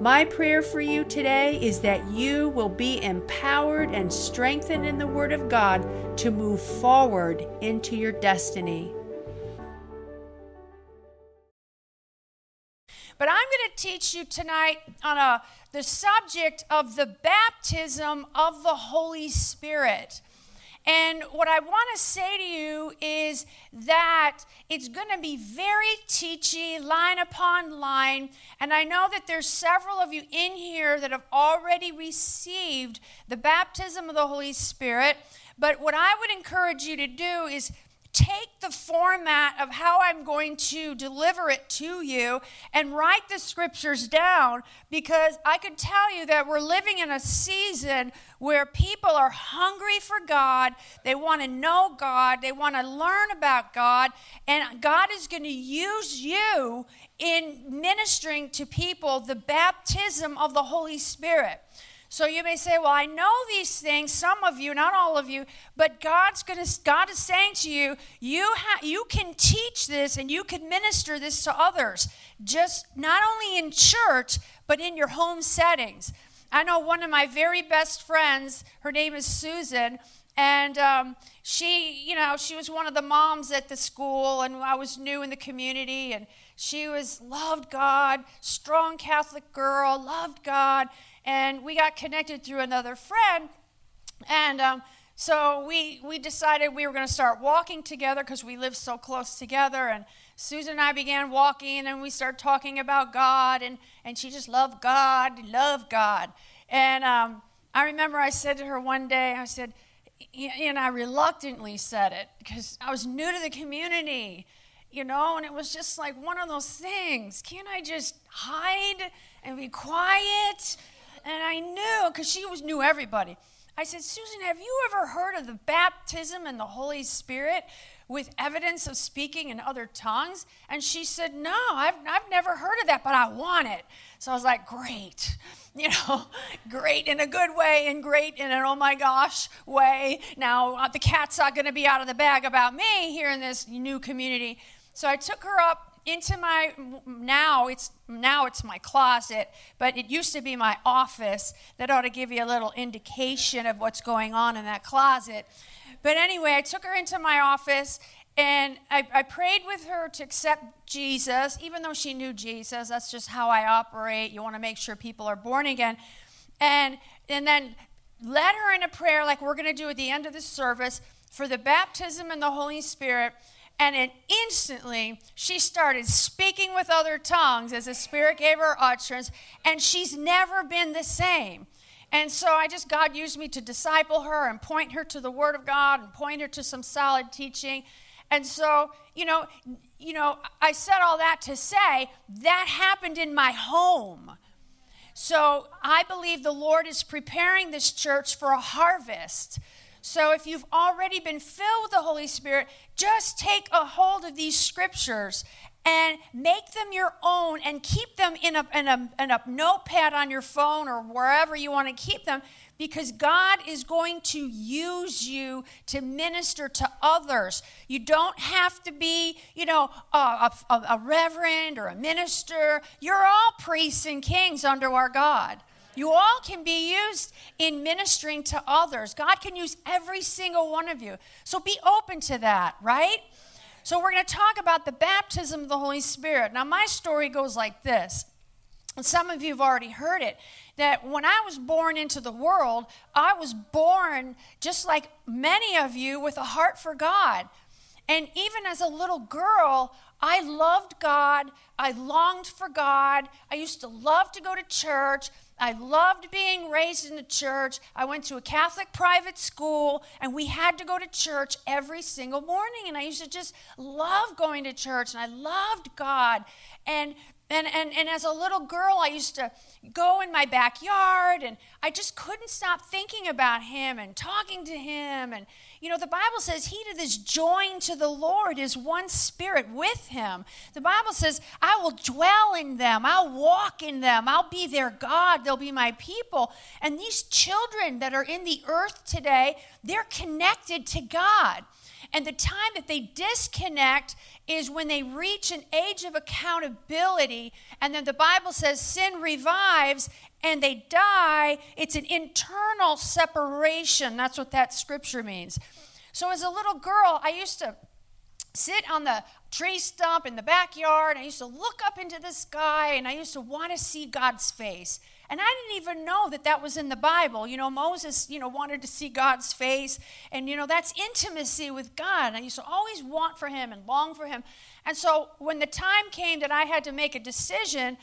My prayer for you today is that you will be empowered and strengthened in the Word of God to move forward into your destiny. But I'm going to teach you tonight on a, the subject of the baptism of the Holy Spirit. And what I want to say to you is that it's going to be very teachy, line upon line. And I know that there's several of you in here that have already received the baptism of the Holy Spirit. But what I would encourage you to do is take the format of how I'm going to deliver it to you and write the scriptures down because I could tell you that we're living in a season where people are hungry for God. They want to know God. They want to learn about God. And God is going to use you in ministering to people the baptism of the Holy Spirit. So you may say, "Well, I know these things, some of you, not all of you, but God's to God is saying to you, you ha- you can teach this and you can minister this to others, just not only in church, but in your home settings." I know one of my very best friends, her name is Susan, and um, she, you know, she was one of the moms at the school, and I was new in the community, and she was loved God, strong Catholic girl, loved God, and we got connected through another friend. And um, so we, we decided we were going to start walking together because we live so close together. And Susan and I began walking, and we started talking about God, and, and she just loved God, loved God. And um, I remember I said to her one day, I said, and I reluctantly said it because I was new to the community, you know, and it was just like one of those things. Can't I just hide and be quiet? And I knew because she was knew everybody. I said, Susan, have you ever heard of the baptism in the Holy Spirit with evidence of speaking in other tongues? And she said, No, I've, I've never heard of that, but I want it. So I was like, Great. You know, great in a good way and great in an oh my gosh way. Now, uh, the cat's not going to be out of the bag about me here in this new community. So I took her up into my now it's now it's my closet but it used to be my office. That ought to give you a little indication of what's going on in that closet. But anyway i took her into my office and I, I prayed with her to accept jesus even though she knew jesus. That's just how i operate. You want to make sure people are born again. And and then led her in a prayer like we're going to do at the end of the service for the baptism in the holy spirit and instantly she started speaking with other tongues as the Spirit gave her utterance, and she's never been the same. And so I just, God used me to disciple her and point her to the Word of God and point her to some solid teaching. And so, you know, you know, I said all that to say that happened in my home. So I believe the Lord is preparing this church for a harvest. So if you've already been filled with the Holy Spirit, just take a hold of these scriptures and make them your own and keep them in a, in a, in a notepad on your phone or wherever you want to keep them because God is going to use you to minister to others. You don't have to be, you know, a, a, a reverend or a minister. You're all priests and kings under our God. You all can be used in ministering to others. God can use every single one of you. So be open to that, right? So we're going to talk about the baptism of the Holy Spirit. Now, my story goes like this. And some of you have already heard it that when I was born into the world, I was born just like many of you with a heart for God. And even as a little girl, I loved God. I longed for God. I used to love to go to church. I loved being raised in the church. I went to a Catholic private school, and we had to go to church every single morning. And I used to just love going to church, and I loved God. And And, and, and as a little girl, I used to go in my backyard and I just couldn't stop thinking about him and talking to him. And, you know, the Bible says, He that is joined to the Lord is one spirit with him. The Bible says, I will dwell in them, I'll walk in them, I'll be their God, they'll be my people. And these children that are in the earth today, they're connected to God. And the time that they disconnect is when they reach an age of accountability. And then the Bible says sin revives and they die. It's an internal separation. That's what that scripture means. So as a little girl, I used to sit on the tree stump in the backyard. I used to look up into the sky and I used to want to see God's face. And I didn't even know that that was in the Bible. You know, Moses, you know, wanted to see God's face. And, you know, that's intimacy with God. I used to always want for him and long for him. And so when the time came that I had to make a decision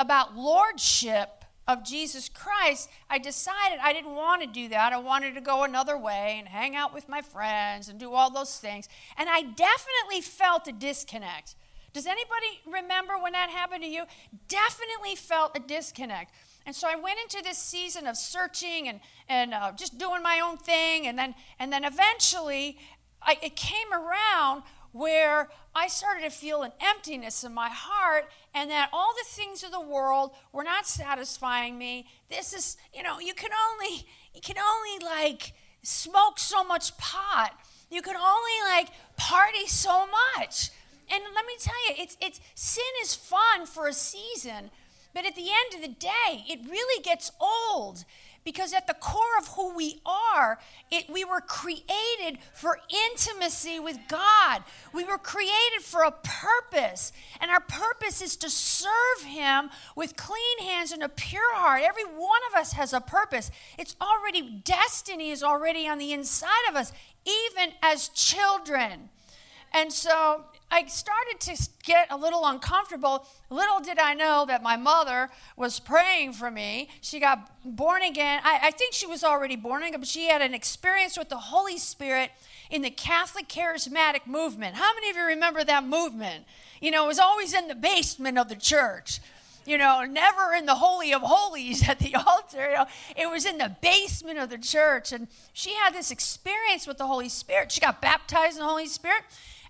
about lordship of Jesus Christ, I decided I didn't want to do that. I wanted to go another way and hang out with my friends and do all those things. And I definitely felt a disconnect. Does anybody remember when that happened to you? Definitely felt a disconnect. And so I went into this season of searching and, and uh, just doing my own thing. And then, and then eventually, I, it came around where I started to feel an emptiness in my heart and that all the things of the world were not satisfying me. This is, you know, you can only, you can only like smoke so much pot. You can only like party so much. And let me tell you, it's, it's sin is fun for a season, but at the end of the day, it really gets old because at the core of who we are, it, we were created for intimacy with God. We were created for a purpose, and our purpose is to serve Him with clean hands and a pure heart. Every one of us has a purpose. It's already, destiny is already on the inside of us, even as children. And so I started to get a little uncomfortable. Little did I know that my mother was praying for me. She got born again. I, I, think she was already born again, but she had an experience with the Holy Spirit in the Catholic Charismatic movement. How many of you remember that movement? You know, it was always in the basement of the church. You know, never in the Holy of Holies at the altar. You know, it was in the basement of the church. And she had this experience with the Holy Spirit. She got baptized in the Holy Spirit.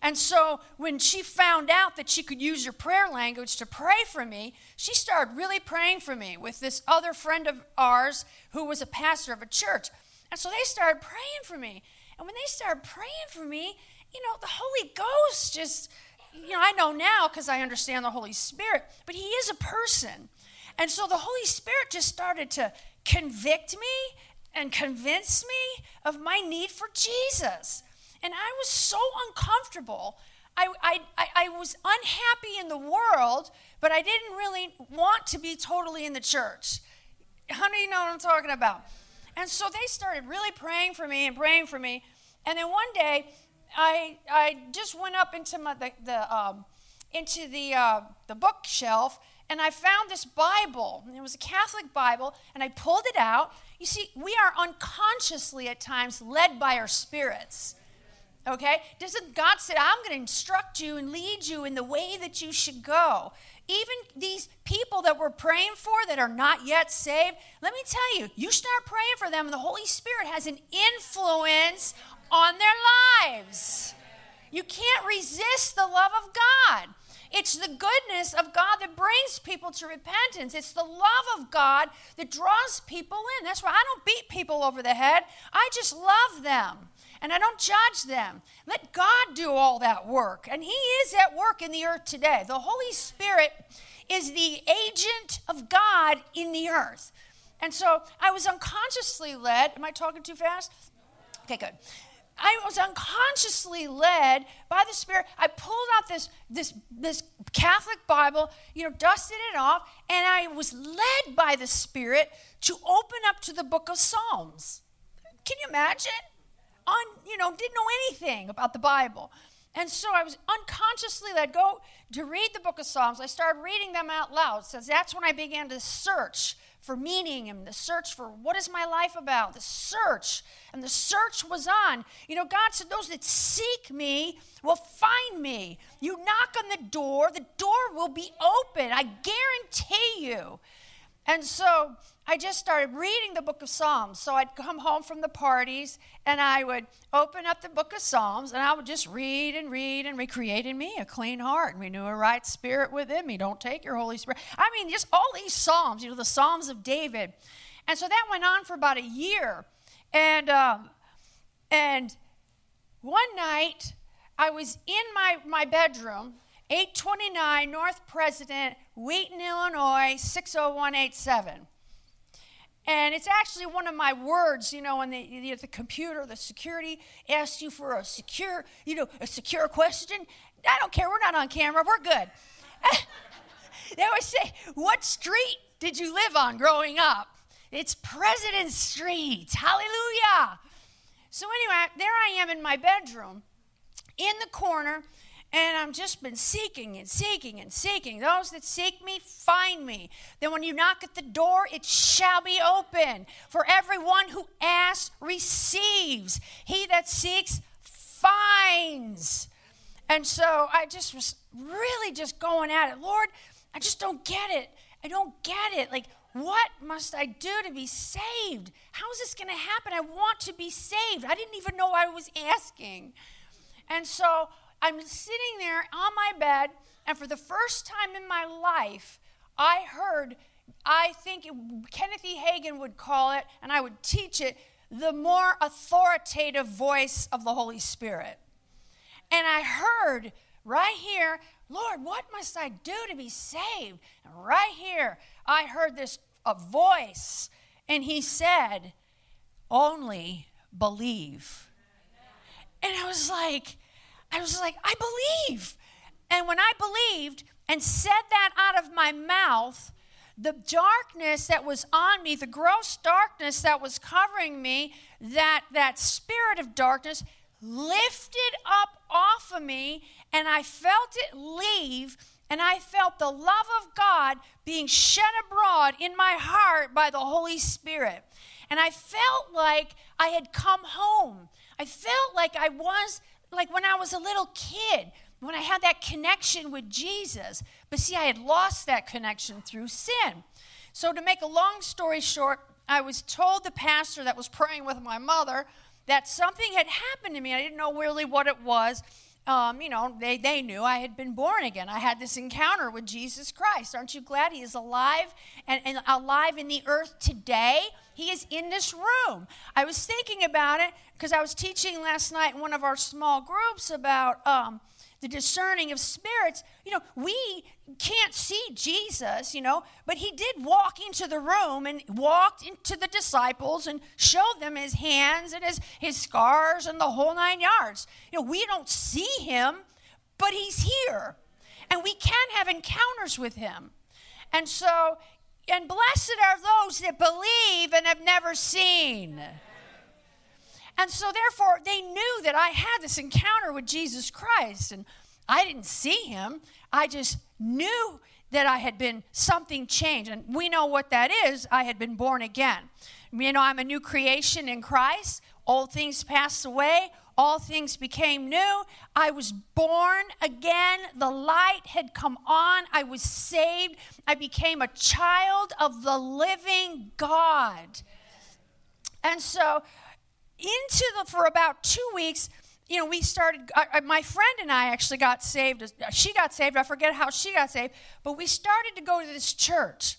And so when she found out that she could use your prayer language to pray for me, she started really praying for me with this other friend of ours who was a pastor of a church. And so they started praying for me. And when they started praying for me, you know, the Holy Ghost just, you know, I know now because I understand the Holy Spirit, but He is a person. And so the Holy Spirit just started to convict me and convince me of my need for Jesus. And I was so uncomfortable. I, I, I, was unhappy in the world, but I didn't really want to be totally in the church. How do you know what I'm talking about? And so they started really praying for me and praying for me. And then one day, I, I just went up into my, the, the um, into the, uh, the bookshelf and I found this Bible. It was a Catholic Bible, and I pulled it out. You see, we are unconsciously at times led by our spirits. Okay? Doesn't God say, I'm going to instruct you and lead you in the way that you should go? Even these people that we're praying for that are not yet saved, let me tell you, you start praying for them, and the Holy Spirit has an influence on their lives. You can't resist the love of God. It's the goodness of God that brings people to repentance. It's the love of God that draws people in. That's why I don't beat people over the head, I just love them and I don't judge them. Let God do all that work. And He is at work in the earth today. The Holy Spirit is the agent of God in the earth. And so I was unconsciously led. Am I talking too fast? Okay, good. I was unconsciously led by the Spirit. I pulled out this, this, this Catholic Bible, you know, dusted it off, and I was led by the Spirit to open up to the book of Psalms. Can you imagine? On, you know, didn't know anything about the Bible. And so I was unconsciously led go to read the book of Psalms. I started reading them out loud. So that's when I began to search for meaning and the search for what is my life about, the search. And the search was on. You know, God said, Those that seek me will find me. You knock on the door, the door will be open. I guarantee you. And so I just started reading the book of Psalms. So I'd come home from the parties and I would open up the book of Psalms and I would just read and read and recreate in me a clean heart and renew a right spirit within me. Don't take your Holy Spirit. I mean, just all these Psalms, you know, the Psalms of David. And so that went on for about a year. And, um, and one night I was in my, my bedroom 829 North President, Wheaton, Illinois, 60187. And it's actually one of my words, you know, when the, the, the computer, the security asks you for a secure, you know, a secure question. I don't care. We're not on camera. We're good. they always say, What street did you live on growing up? It's President Street. Hallelujah. So, anyway, there I am in my bedroom in the corner and I've just been seeking and seeking and seeking. Those that seek me, find me. Then when you knock at the door, it shall be open. For everyone who asks, receives. He that seeks, finds. And so I just was really just going at it. Lord, I just don't get it. I don't get it. Like, what must I do to be saved? How is this going to happen? I want to be saved. I didn't even know I was asking. And so I'm sitting there on my bed, and for the first time in my life, I heard, I think it, Kenneth E. Hagin would call it, and I would teach it, the more authoritative voice of the Holy Spirit. And I heard right here, Lord, what must I do to be saved? And right here, I heard this a voice, and he said, Only believe. And I was like, I was like, I believe. And when I believed and said that out of my mouth, the darkness that was on me, the gross darkness that was covering me, that, that spirit of darkness lifted up off of me, and I felt it leave, and I felt the love of God being shed abroad in my heart by the Holy Spirit. And I felt like I had come home. I felt like I was like when I was a little kid, when I had that connection with Jesus. But see, I had lost that connection through sin. So, to make a long story short, I was told the pastor that was praying with my mother that something had happened to me. I didn't know really what it was um, you know, they, they knew I had been born again. I had this encounter with Jesus Christ. Aren't you glad He is alive and, and alive in the earth today? He is in this room. I was thinking about it because I was teaching last night in one of our small groups about um, the discerning of spirits, you know, we can't see Jesus, you know, but he did walk into the room and walked into the disciples and showed them his hands and his, his scars and the whole nine yards. You know, we don't see him, but he's here. And we can have encounters with him. And so, and blessed are those that believe and have never seen. And so, therefore, they knew that I had this encounter with Jesus Christ. And I didn't see him, I just knew that I had been something changed. And we know what that is I had been born again. You know, I'm a new creation in Christ. Old things passed away, all things became new. I was born again. The light had come on. I was saved. I became a child of the living God. And so into the for about two weeks you know we started uh, my friend and i actually got saved she got saved i forget how she got saved but we started to go to this church.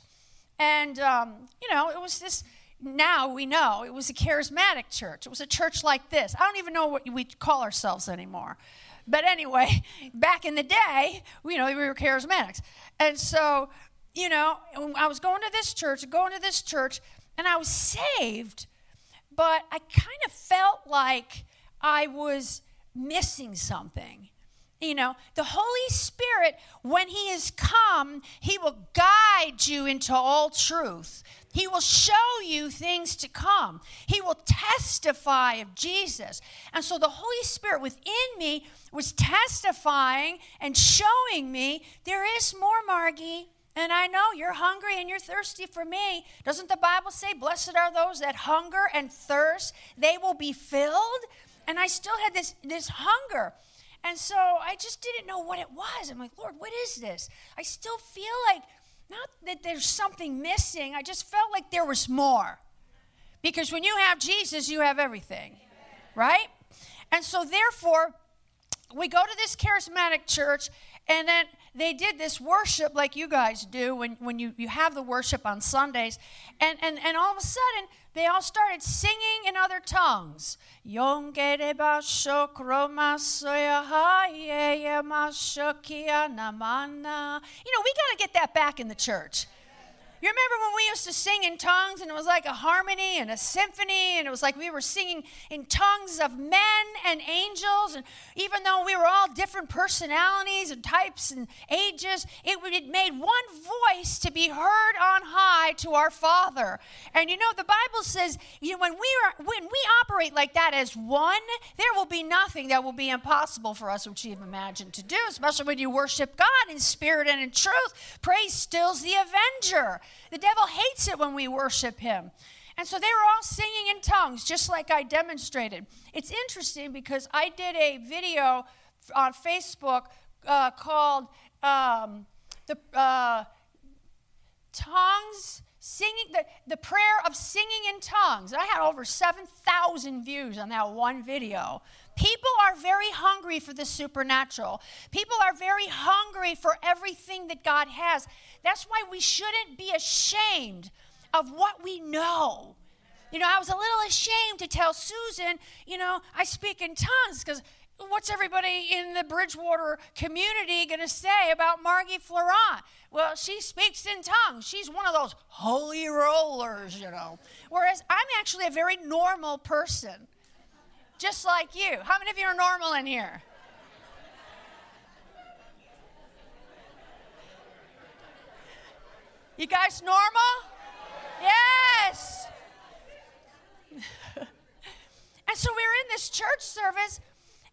And um, you know it was this now we know it was a charismatic church. It was a church like this. I don't even know what we call ourselves anymore. But anyway back in the day you know we were charismatics. And so you know i was going to this church going to this church and i was saved but I kind of felt like I was missing something. you know, the Holy Spirit, when He is come, He will guide you into all truth. He will show you things to come. He will testify of Jesus. And so the Holy Spirit within me was testifying and showing me there is more, Margie. And I know you're hungry and you're thirsty for me. Doesn't the Bible say, Blessed are those that hunger and thirst? They will be filled. And I still had this, this hunger. And so I just didn't know what it was. I'm like, Lord, what is this? I still feel like not that there's something missing, I just felt like there was more. Because when you have Jesus, you have everything, right? And so, therefore, we go to this charismatic church, and then they did this worship like you guys do when, when you, you have the worship on Sundays. And, and, and all of a sudden, they all started singing in other tongues. You know, we got to get that back in the church. You remember when we used to sing in tongues and it was like a harmony and a symphony and it was like we were singing in tongues of men and angels and even though we were all different personalities and types and ages, it, it made one voice to be heard on high to our Father. And you know the Bible says, you know, when we are when we operate like that as one, there will be nothing that will be impossible for us which you've imagined to do, especially when you worship God in spirit and in truth. Praise stills the avenger. The devil hates it when we worship him. And so they were all singing in tongues, just like I demonstrated. It's interesting because I did a video on Facebook uh, called um, the uh, tongues singing the, the prayer of singing in tongues. I had over 7,000 views on that one video. People are very hungry for the supernatural. People are very hungry for everything that God has. That's why we shouldn't be ashamed of what we know. You know, I was a little ashamed to tell Susan, you know, I speak in tongues because what's everybody in the Bridgewater community going to say about Margie Fleurant? Well, she speaks in tongues. She's one of those holy rollers, you know. Whereas I'm actually a very normal person, just like you. How many of you are normal in here? You guys normal? Yes. and so we were in this church service,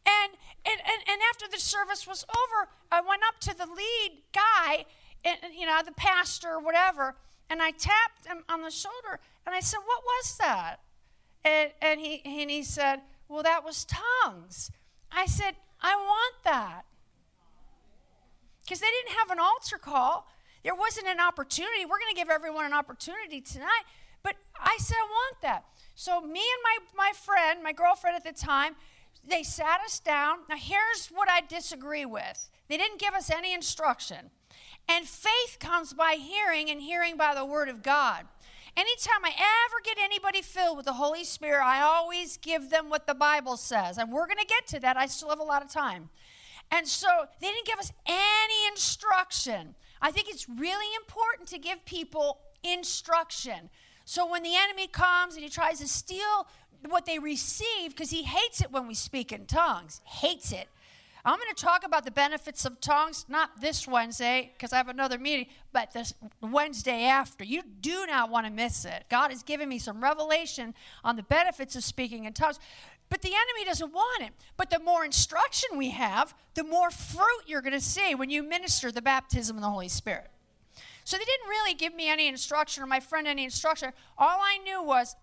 and, and, and, and, after the service was over, I went up to the lead guy, and, you know, the pastor or whatever, and I tapped him on the shoulder, and I said, What was that? And, and, he, and he said, Well, that was tongues. I said, I want that. Because they didn't have an altar call. There wasn't an opportunity. We're going to give everyone an opportunity tonight. But I said, I want that. So me and my, my friend, my girlfriend at the time, they sat us down. Now, here's what I disagree with they didn't give us any instruction. And faith comes by hearing, and hearing by the word of God. Anytime I ever get anybody filled with the Holy Spirit, I always give them what the Bible says. And we're going to get to that. I still have a lot of time. And so they didn't give us any instruction. I think it's really important to give people instruction. So when the enemy comes and he tries to steal what they receive, because he hates it when we speak in tongues, hates it. I'm going to talk about the benefits of tongues, not this Wednesday, because I have another meeting, but this Wednesday after. You do not want to miss it. God has given me some revelation on the benefits of speaking in tongues. But the enemy doesn't want it. But the more instruction we have, the more fruit you're going to see when you minister the baptism of the Holy Spirit. So they didn't really give me any instruction or my friend any instruction. All I knew was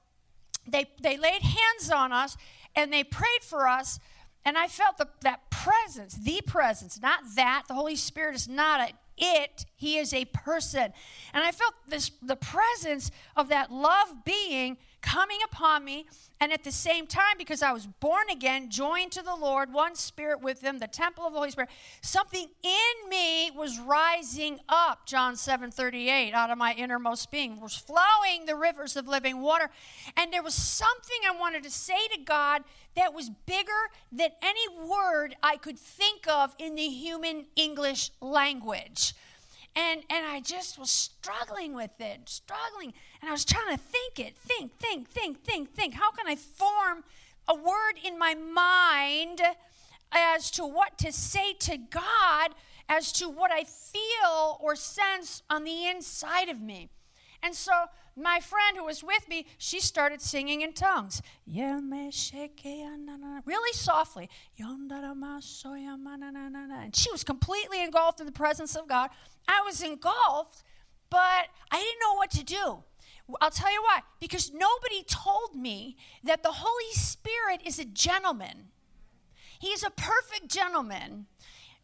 they, they laid hands on us and they prayed for us. And I felt the, that presence, the presence, not that. The Holy Spirit is not a it, he is a person. And I felt this the presence of that love being coming upon me. And at the same time, because I was born again, joined to the Lord, one spirit with him, the temple of the Holy Spirit, something in me was rising up, John 7 38, out of my innermost being, was flowing the rivers of living water. And there was something I wanted to say to God that was bigger than any word I could think of in the human English language. And, and I just was struggling with it, struggling. And I was trying to think it, think, think, think, think, think. How can I form a word in my mind as to what to say to God as to what I feel or sense on the inside of me. And so my friend who was with me, she started singing in tongues. Really softly. And she was completely engulfed in the presence of God. I was engulfed, but I didn't know what to do. I'll tell you why. Because nobody told me that the Holy Spirit is a gentleman. He's a perfect gentleman.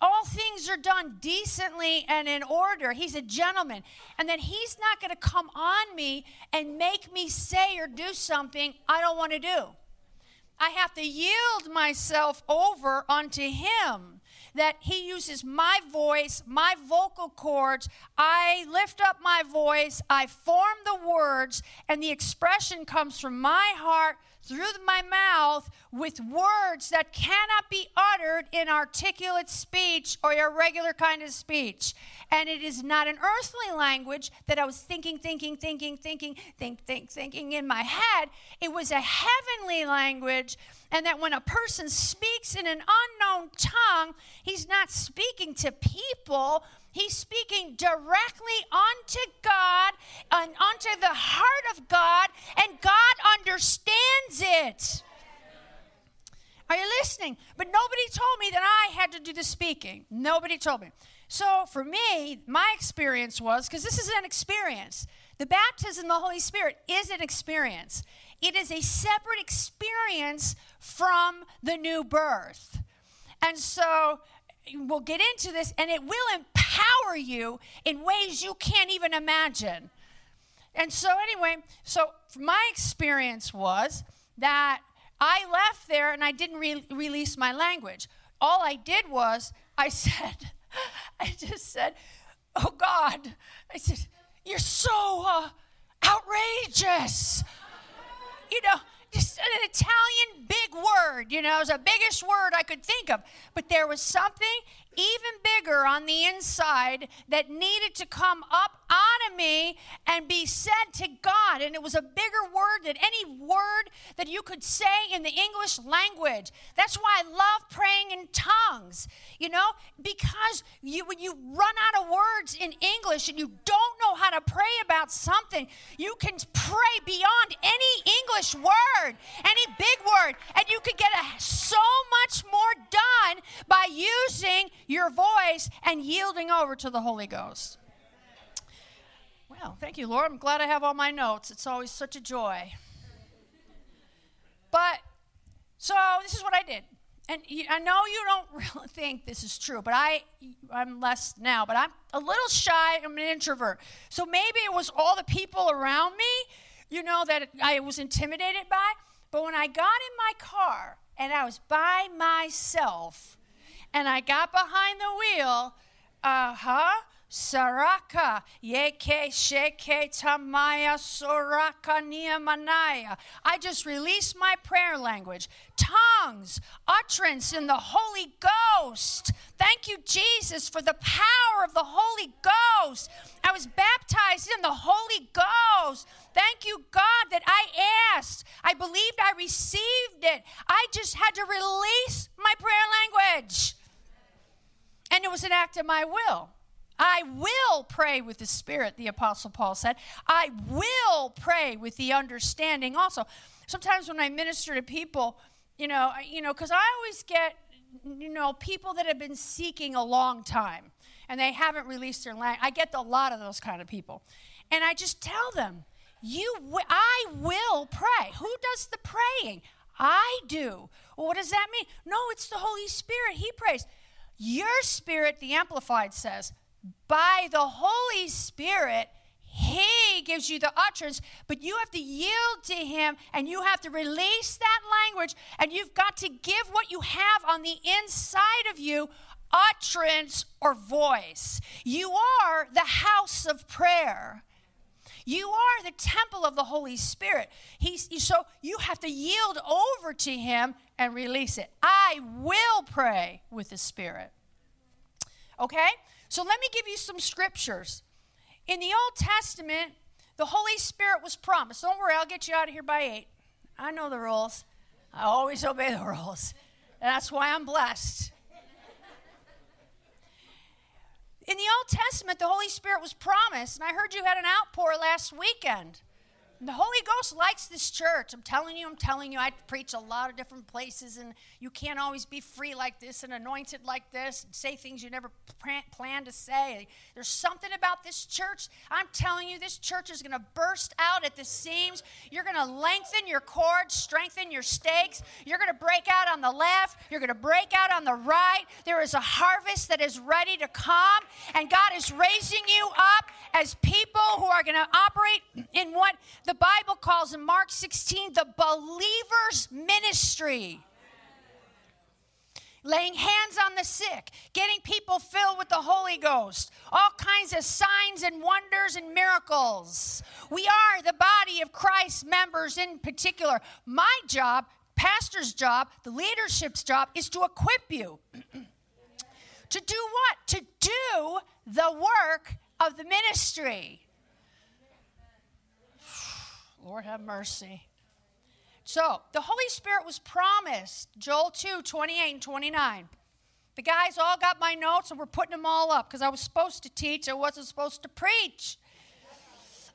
All things are done decently and in order. He's a gentleman. And that he's not going to come on me and make me say or do something I don't want to do. I have to yield myself over unto him that he uses my voice, my vocal cords. I lift up my voice, I form the words, and the expression comes from my heart through my mouth with words that cannot be uttered in articulate speech or your regular kind of speech. And it is not an earthly language that I was thinking, thinking, thinking, thinking, think, think, thinking in my head. It was a heavenly language. And that when a person speaks in an unknown tongue, he's not speaking to people He's speaking directly unto God and unto the heart of God, and God understands it. Are you listening? But nobody told me that I had to do the speaking. Nobody told me. So for me, my experience was because this is an experience. The baptism of the Holy Spirit is an experience. It is a separate experience from the new birth. And so we'll get into this, and it will empower you in ways you can't even imagine. And so, anyway, so my experience was that I left there and I didn't re- release my language. All I did was, I said, I just said, Oh God, I said, You're so uh, outrageous. You know, just uh, an Italian big word, you know, it was the biggest word I could think of. But there was something even bigger on the inside that needed to come up out of me and be said to God. And it was a bigger word than any word that you could say in the English language. That's why I love praying in tongues, you know, because you, when you run out of words in English and you don't know how to pray about something, you can pray beyond any English word, any big word, and you can get a, so much more done by using your voice and yielding over to the Holy Ghost. Well, thank you, Lord. I'm glad I have all my notes. It's always such a joy. But, so this is what I did. And I know you don't really think this is true, but I, I'm less now, but I'm a little shy. I'm an introvert. So maybe it was all the people around me, you know, that I was intimidated by. But when I got in my car and I was by myself, and I got behind the wheel, uh huh. Saraka, yeke sheke tamaya soraka niamanaya. I just released my prayer language. Tongues, utterance in the Holy Ghost. Thank you, Jesus, for the power of the Holy Ghost. I was baptized in the Holy Ghost. Thank you, God, that I asked. I believed I received it. I just had to release my prayer language. Was an act of my will. I will pray with the Spirit, the Apostle Paul said. I will pray with the understanding also. Sometimes when I minister to people, you know, you know, because I always get, you know, people that have been seeking a long time and they haven't released their language. I get a lot of those kind of people. And I just tell them, you, w- I will pray. Who does the praying? I do. Well, what does that mean? No, it's the Holy Spirit. He prays. Your spirit, the Amplified says, by the Holy Spirit, He gives you the utterance, but you have to yield to Him and you have to release that language and you've got to give what you have on the inside of you utterance or voice. You are the house of prayer. You are the temple of the Holy Spirit. He's, so you have to yield over to Him and release it. I will pray with the Spirit. Okay? So let me give you some scriptures. In the Old Testament, the Holy Spirit was promised. Don't worry, I'll get you out of here by 8. I know the rules. I always obey the rules. And that's why I'm blessed. In the Old Testament, the Holy Spirit was promised, and I heard you had an outpour last weekend. The Holy Ghost likes this church. I'm telling you, I'm telling you, I preach a lot of different places, and you can't always be free like this and anointed like this and say things you never plan to say. There's something about this church. I'm telling you, this church is going to burst out at the seams. You're going to lengthen your cords, strengthen your stakes. You're going to break out on the left, you're going to break out on the right. There is a harvest that is ready to come, and God is raising you up as people who are going to operate in what the the Bible calls in Mark 16 the believer's ministry. Laying hands on the sick, getting people filled with the Holy Ghost, all kinds of signs and wonders and miracles. We are the body of Christ members in particular. My job, pastor's job, the leadership's job is to equip you. to do what? To do the work of the ministry. Lord have mercy. So, the Holy Spirit was promised, Joel 2 28 and 29. The guys all got my notes and we're putting them all up because I was supposed to teach, I wasn't supposed to preach.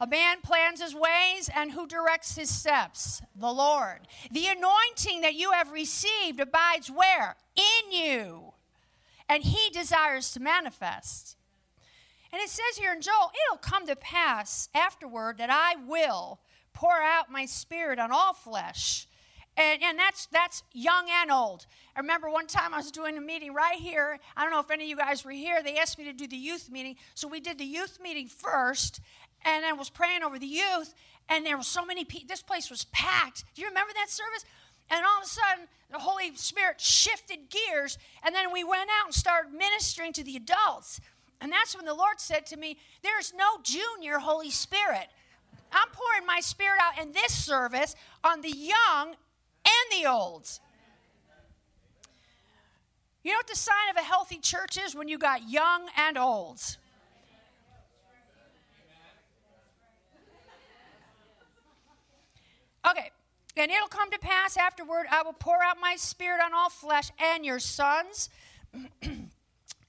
A man plans his ways, and who directs his steps? The Lord. The anointing that you have received abides where? In you. And he desires to manifest. And it says here in Joel, it'll come to pass afterward that I will pour out my spirit on all flesh. And, and that's, that's young and old. I remember one time I was doing a meeting right here. I don't know if any of you guys were here. They asked me to do the youth meeting. So we did the youth meeting first, and I was praying over the youth, and there were so many people. This place was packed. Do you remember that service? And all of a sudden, the Holy Spirit shifted gears, and then we went out and started ministering to the adults. And that's when the Lord said to me, There's no junior Holy Spirit. I'm pouring my spirit out in this service on the young and the old. You know what the sign of a healthy church is when you got young and old? Okay, and it'll come to pass afterward, I will pour out my spirit on all flesh, and your sons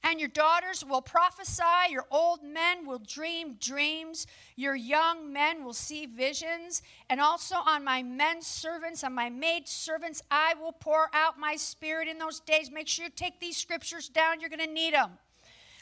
And your daughters will prophesy, your old men will dream dreams, your young men will see visions, and also on my men servants, on my maid servants, I will pour out my spirit in those days. Make sure you take these scriptures down, you're going to need them.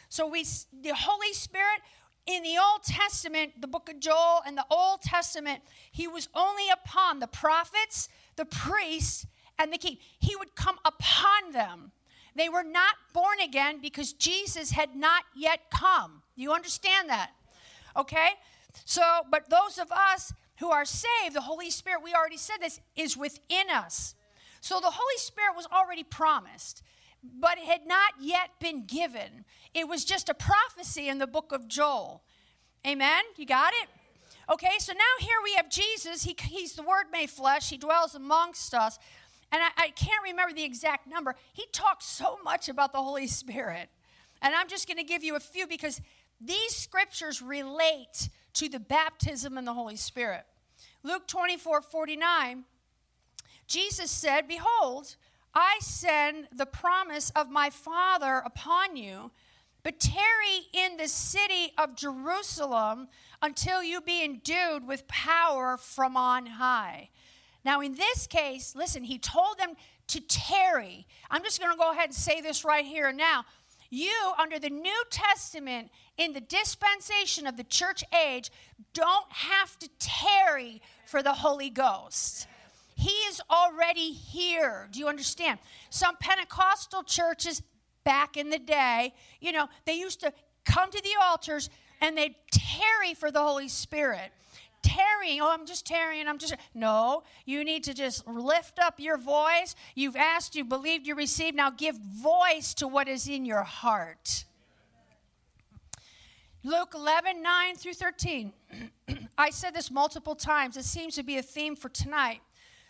So, we, the Holy Spirit in the Old Testament, the book of Joel and the Old Testament, he was only upon the prophets, the priests, and the king. He would come upon them. They were not born again because Jesus had not yet come. You understand that? Okay? So, but those of us who are saved, the Holy Spirit, we already said this, is within us. So the Holy Spirit was already promised, but it had not yet been given. It was just a prophecy in the book of Joel. Amen? You got it? Okay, so now here we have Jesus. He, he's the Word made flesh, He dwells amongst us and I, I can't remember the exact number. He talks so much about the Holy Spirit. And I'm just going to give you a few because these scriptures relate to the baptism in the Holy Spirit. Luke 24 49, Jesus said, Behold, I send the promise of my Father upon you, but tarry in the city of Jerusalem until you be endued with power from on high. Now, in this case, listen, he told them to tarry. I'm just going to go ahead and say this right here and now. You, under the New Testament, in the dispensation of the church age, don't have to tarry for the Holy Ghost. He is already here. Do you understand? Some Pentecostal churches back in the day, you know, they used to come to the altars and they'd tarry for the Holy Spirit tarrying. Oh, I'm just tarrying. I'm just. No, you need to just lift up your voice. You've asked, you believed, you received. Now give voice to what is in your heart. Luke 11, 9 through 13. I said this multiple times. It seems to be a theme for tonight.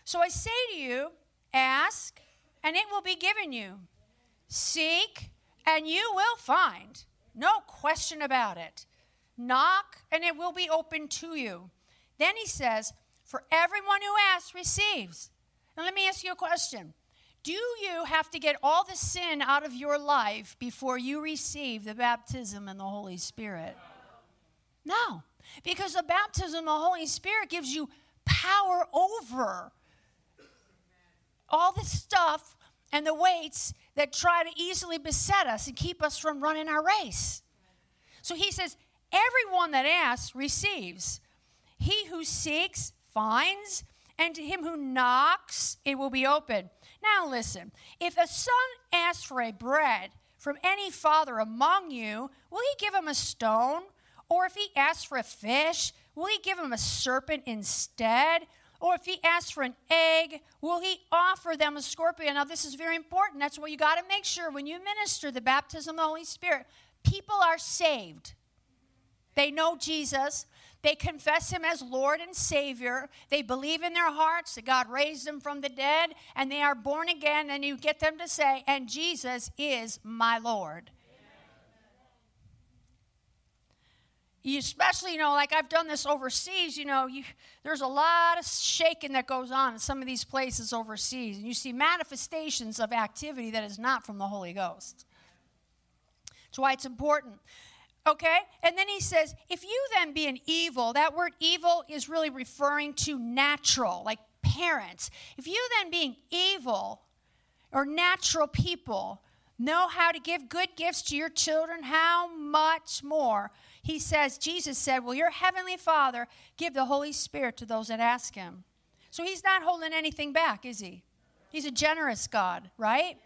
So I say to you, ask, and it will be given you. Seek, and you will find. No question about it. Knock, and it will be open to you. Then he says, For everyone who asks receives. Now let me ask you a question. Do you have to get all the sin out of your life before you receive the baptism in the Holy Spirit? No, because the baptism in the Holy Spirit gives you power over all the stuff and the weights that try to easily beset us and keep us from running our race. So he says, Everyone that asks receives. He who seeks finds, and to him who knocks it will be open. Now listen if a son asks for a bread from any father among you, will he give him a stone? Or if he asks for a fish, will he give him a serpent instead? Or if he asks for an egg, will he offer them a scorpion? Now, this is very important. That's what you got to make sure when you minister the baptism of the Holy Spirit. People are saved. They know Jesus. They confess him as Lord and Savior. They believe in their hearts that God raised them from the dead and they are born again. And you get them to say, and Jesus is my Lord. you especially you know like i've done this overseas you know you, there's a lot of shaking that goes on in some of these places overseas and you see manifestations of activity that is not from the holy ghost that's why it's important okay and then he says if you then be an evil that word evil is really referring to natural like parents if you then being evil or natural people know how to give good gifts to your children how much more he says, Jesus said, Will your heavenly Father give the Holy Spirit to those that ask him? So he's not holding anything back, is he? He's a generous God, right?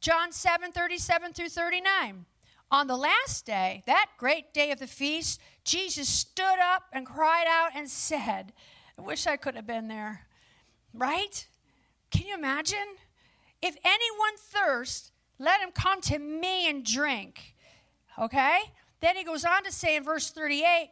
John 7 37 through 39. On the last day, that great day of the feast, Jesus stood up and cried out and said, I wish I could have been there, right? Can you imagine? If anyone thirst, let him come to me and drink. Okay? Then he goes on to say in verse 38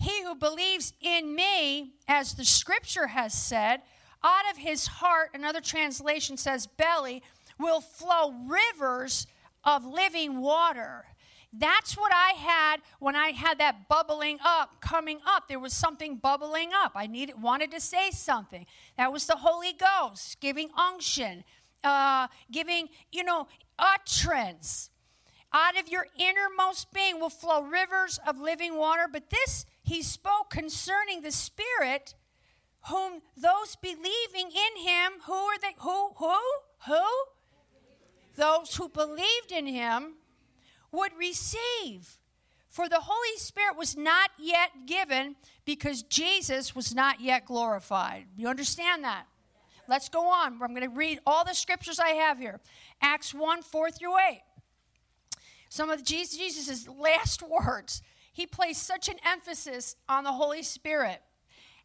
He who believes in me, as the scripture has said, out of his heart, another translation says belly, will flow rivers of living water. That's what I had when I had that bubbling up, coming up. There was something bubbling up. I needed, wanted to say something. That was the Holy Ghost giving unction, uh, giving, you know, utterance. Out of your innermost being will flow rivers of living water. But this he spoke concerning the Spirit, whom those believing in him, who are they? Who? Who? Who? Those who believed in him would receive. For the Holy Spirit was not yet given because Jesus was not yet glorified. You understand that? Let's go on. I'm going to read all the scriptures I have here Acts 1 4 through 8 some of Jesus' last words, he placed such an emphasis on the Holy Spirit.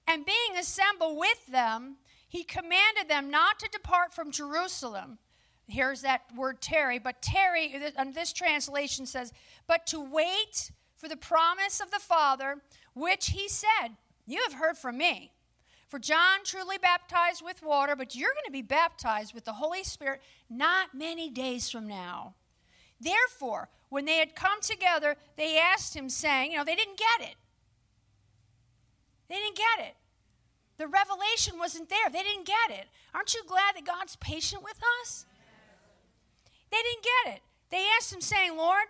And being assembled with them, he commanded them not to depart from Jerusalem. Here's that word tarry, but tarry, and this translation says, but to wait for the promise of the Father, which he said, You have heard from me. For John truly baptized with water, but you're going to be baptized with the Holy Spirit not many days from now. Therefore, when they had come together, they asked him, saying, You know, they didn't get it. They didn't get it. The revelation wasn't there. They didn't get it. Aren't you glad that God's patient with us? They didn't get it. They asked him, saying, Lord,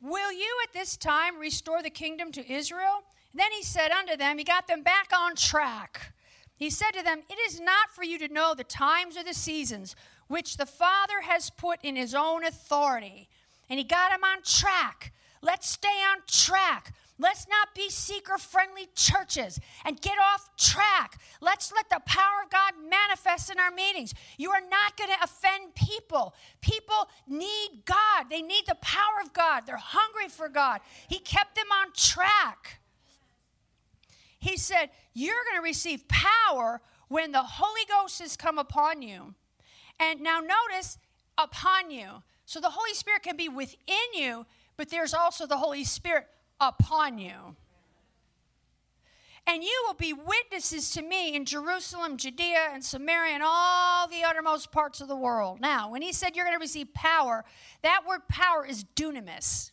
will you at this time restore the kingdom to Israel? And then he said unto them, He got them back on track. He said to them, It is not for you to know the times or the seasons which the Father has put in his own authority. And he got them on track. Let's stay on track. Let's not be seeker friendly churches and get off track. Let's let the power of God manifest in our meetings. You are not going to offend people. People need God, they need the power of God. They're hungry for God. He kept them on track. He said, You're going to receive power when the Holy Ghost has come upon you. And now notice upon you. So the Holy Spirit can be within you, but there's also the Holy Spirit upon you. And you will be witnesses to me in Jerusalem, Judea, and Samaria, and all the uttermost parts of the world. Now, when he said you're going to receive power, that word power is dunamis.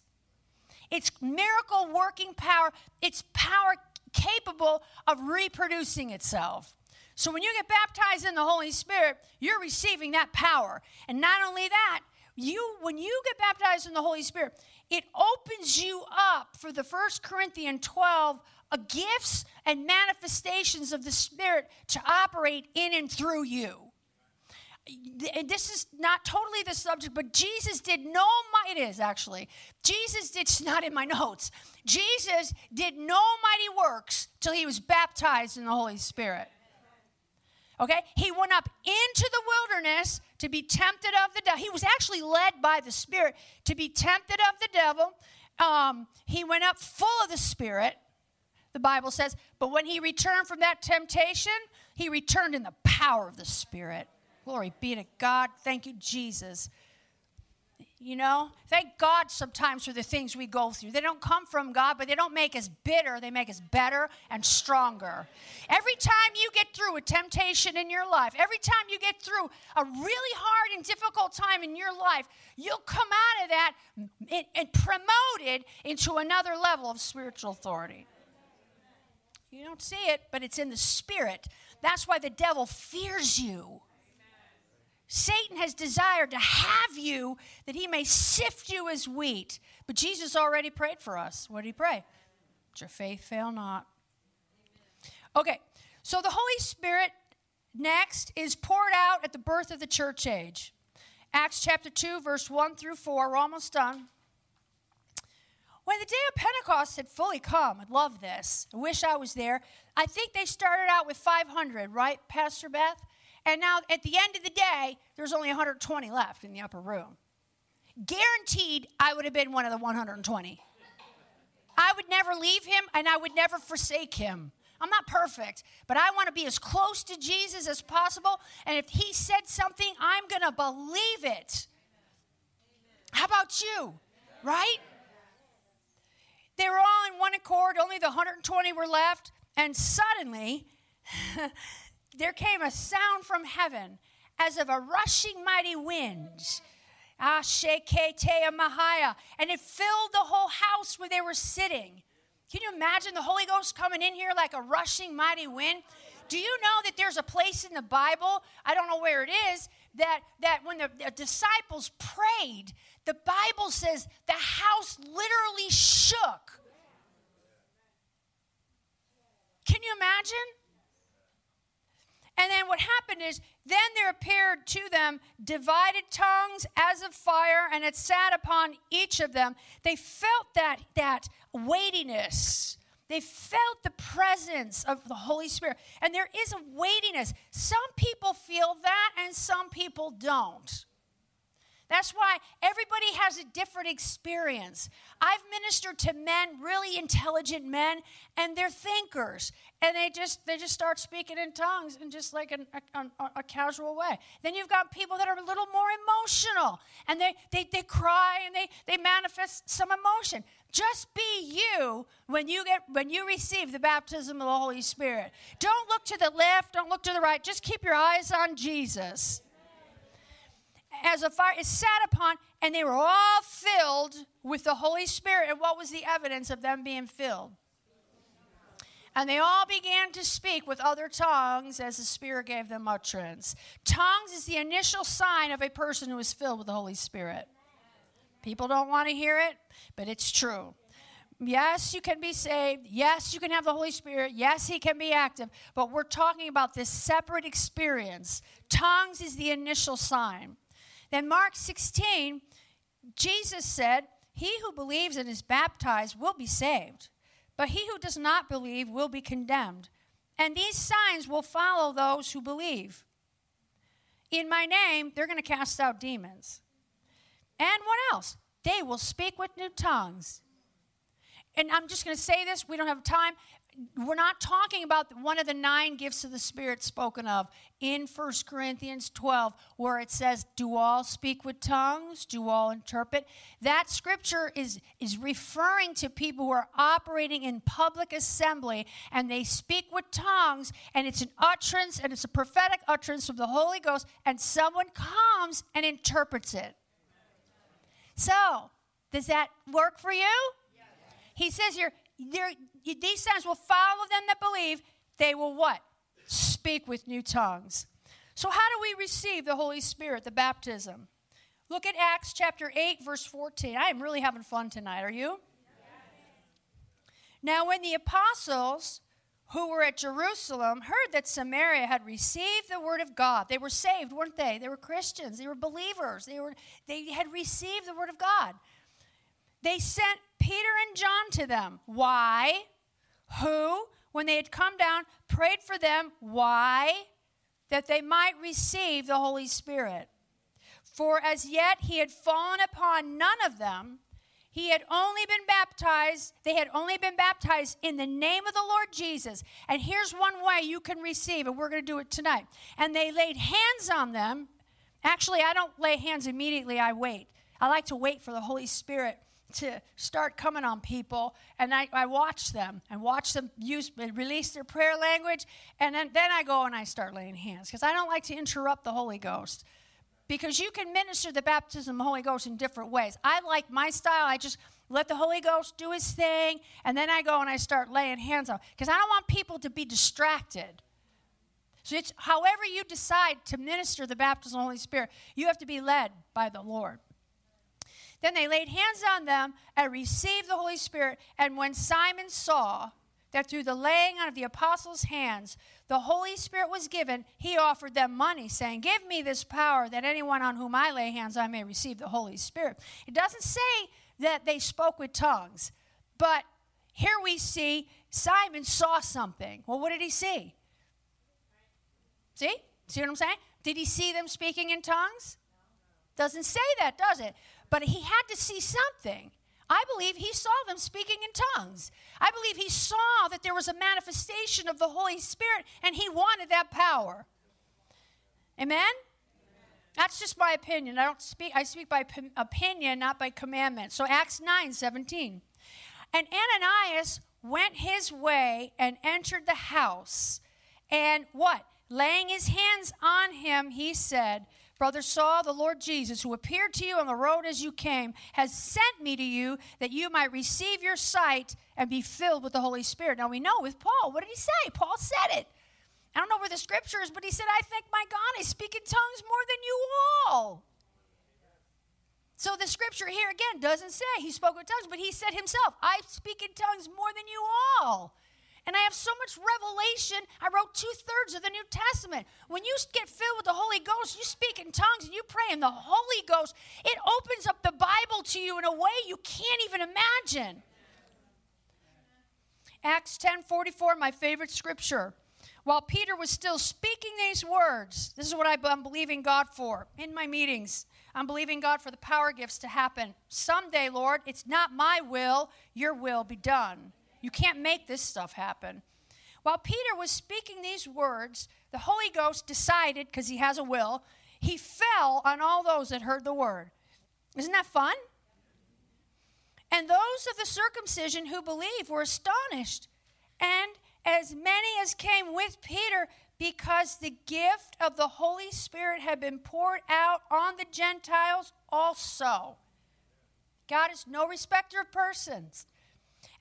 It's miracle working power, it's power capable of reproducing itself. So when you get baptized in the Holy Spirit, you're receiving that power. And not only that, you when you get baptized in the Holy Spirit, it opens you up for the First Corinthians 12 uh, gifts and manifestations of the Spirit to operate in and through you this is not totally the subject, but Jesus did no, mighty, it is actually. Jesus did, it's not in my notes. Jesus did no mighty works till he was baptized in the Holy Spirit. Okay? He went up into the wilderness to be tempted of the devil. He was actually led by the Spirit to be tempted of the devil. Um, he went up full of the Spirit, the Bible says. But when he returned from that temptation, he returned in the power of the Spirit. Glory be to God. Thank you, Jesus. You know, thank God sometimes for the things we go through. They don't come from God, but they don't make us bitter. They make us better and stronger. Every time you get through a temptation in your life, every time you get through a really hard and difficult time in your life, you'll come out of that and promoted into another level of spiritual authority. You don't see it, but it's in the spirit. That's why the devil fears you. Satan has desired to have you that he may sift you as wheat. But Jesus already prayed for us. What did he pray? That your faith fail not. Okay, so the Holy Spirit next is poured out at the birth of the church age. Acts chapter 2, verse 1 through 4. We're almost done. When the day of Pentecost had fully come, I love this. I wish I was there. I think they started out with 500, right, Pastor Beth? And now at the end of the day, there's only 120 left in the upper room. Guaranteed, I would have been one of the 120. I would never leave him and I would never forsake him. I'm not perfect, but I want to be as close to Jesus as possible. And if he said something, I'm going to believe it. How about you? Right? They were all in one accord, only the 120 were left. And suddenly, there came a sound from heaven as of a rushing mighty wind. Ah. And it filled the whole house where they were sitting. Can you imagine the Holy Ghost coming in here like a rushing mighty wind? Do you know that there's a place in the Bible, I don't know where it is, that, that when the, the disciples prayed, the Bible says the house literally shook. Can you imagine? And then what happened is, then there appeared to them divided tongues as of fire, and it sat upon each of them. They felt that, that weightiness. They felt the presence of the Holy Spirit. And there is a weightiness. Some people feel that, and some people don't. That's why everybody has a different experience. I've ministered to men, really intelligent men, and they're thinkers, and they just they just start speaking in tongues in just like an, a, a, a, casual way. Then you've got people that are a little more emotional, and they they, they cry and they they manifest some emotion. Just be you when you get when you receive the baptism of the Holy Spirit. Don't look to the left, don't look to the right. Just keep your eyes on Jesus as a fire is sat upon, and they were all filled with the Holy Spirit. And what was the evidence of them being filled? And they all began to speak with other tongues as the Spirit gave them utterance. Tongues is the initial sign of a person who is filled with the Holy Spirit. People don't want to hear it, but it's true. Yes, you can be saved. Yes, you can have the Holy Spirit. Yes, He can be active. But we're talking about this separate experience. Tongues is the initial sign. Then, Mark 16, Jesus said, He who believes and is baptized will be saved, but he who does not believe will be condemned. And these signs will follow those who believe. In my name, they're going to cast out demons. And what else? They will speak with new tongues. And I'm just going to say this, we don't have time we're not talking about one of the nine gifts of the Spirit spoken of in 1 Corinthians 12, where it says, Do all speak with tongues? Do all interpret? That scripture is, is referring to people who are operating in public assembly and they speak with tongues, and it's an utterance and it's a prophetic utterance from the Holy Ghost, and someone comes and interprets it. So, does that work for you? He says here, these signs will follow them that believe. They will what? speak with new tongues. So, how do we receive the Holy Spirit, the baptism? Look at Acts chapter 8, verse 14. I am really having fun tonight. Are you? Now, when the apostles who were at Jerusalem heard that Samaria had received the word of God, they were saved, weren't they? They were Christians, they were believers, they, were, they had received the word of God. They sent Peter and John to them. Why? Who, when they had come down, prayed for them. Why? That they might receive the Holy Spirit. For as yet he had fallen upon none of them he had only been baptized, they had only been baptized in the name of the Lord Jesus. And here's one way you can receive, and we're going to do it tonight. And they laid hands on them. Actually, I don't lay hands immediately, I wait. I like to wait for the Holy Spirit to start coming on people and I, I watch them and watch them use release their prayer language and then, then i go and i start laying hands because i don't like to interrupt the holy ghost because you can minister the baptism of the Holy Ghost in different ways. I like my style. I just let the Holy Ghost do his thing, and then I go and I start laying hands on because I don't want people to be distracted. So it's however you decide to minister the baptism of the Holy Spirit, you have to be led by the Lord. Then they laid hands on them and received the Holy Spirit. And when Simon saw that through the laying on of the apostles' hands the Holy Spirit was given, he offered them money, saying, Give me this power that anyone on whom I lay hands I may receive the Holy Spirit. It doesn't say that they spoke with tongues, but here we see Simon saw something. Well, what did he see? See? See what I'm saying? Did he see them speaking in tongues? Doesn't say that, does it? But he had to see something. I believe he saw them speaking in tongues. I believe he saw that there was a manifestation of the Holy Spirit and he wanted that power. Amen? That's just my opinion. I don't speak I speak by p- opinion, not by commandment. So Acts 9, 17. And Ananias went his way and entered the house. And what? Laying his hands on him, he said, Brother Saul, the Lord Jesus, who appeared to you on the road as you came, has sent me to you that you might receive your sight and be filled with the Holy Spirit. Now we know with Paul, what did he say? Paul said it. I don't know where the scripture is, but he said, I thank my God I speak in tongues more than you all. So the scripture here again doesn't say he spoke with tongues, but he said himself, I speak in tongues more than you all. And I have so much revelation. I wrote two thirds of the New Testament. When you get filled with the Holy Ghost, you speak in tongues and you pray in the Holy Ghost, it opens up the Bible to you in a way you can't even imagine. Acts 10:44, my favorite scripture. While Peter was still speaking these words, this is what I'm believing God for in my meetings. I'm believing God for the power gifts to happen. Someday, Lord, it's not my will, your will be done. You can't make this stuff happen. While Peter was speaking these words, the Holy Ghost decided, because he has a will, he fell on all those that heard the word. Isn't that fun? And those of the circumcision who believed were astonished. And as many as came with Peter, because the gift of the Holy Spirit had been poured out on the Gentiles also. God is no respecter of persons.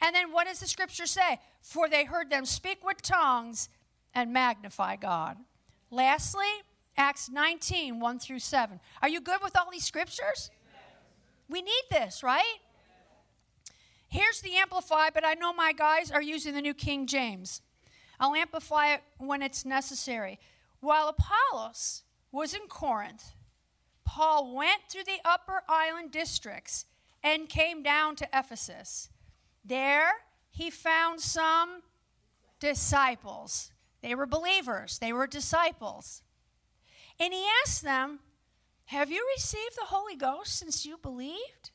And then what does the scripture say? For they heard them speak with tongues and magnify God. Lastly, Acts 19, 1 through 7. Are you good with all these scriptures? We need this, right? Here's the Amplify, but I know my guys are using the New King James. I'll amplify it when it's necessary. While Apollos was in Corinth, Paul went through the upper island districts and came down to Ephesus. There he found some disciples. They were believers, they were disciples. And he asked them, Have you received the Holy Ghost since you believed?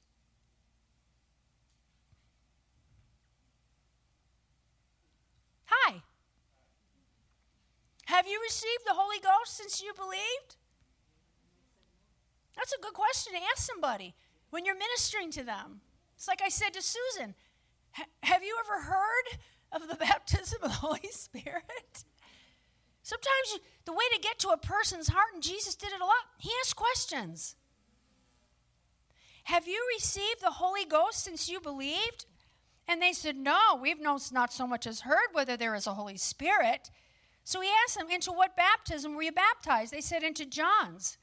Hi. Have you received the Holy Ghost since you believed? That's a good question to ask somebody when you're ministering to them. It's like I said to Susan have you ever heard of the baptism of the Holy Spirit? Sometimes the way to get to a person's heart, and Jesus did it a lot, he asked questions. Have you received the Holy Ghost since you believed? And they said, No, we've not so much as heard whether there is a Holy Spirit. So he asked them, Into what baptism were you baptized? They said, Into John's.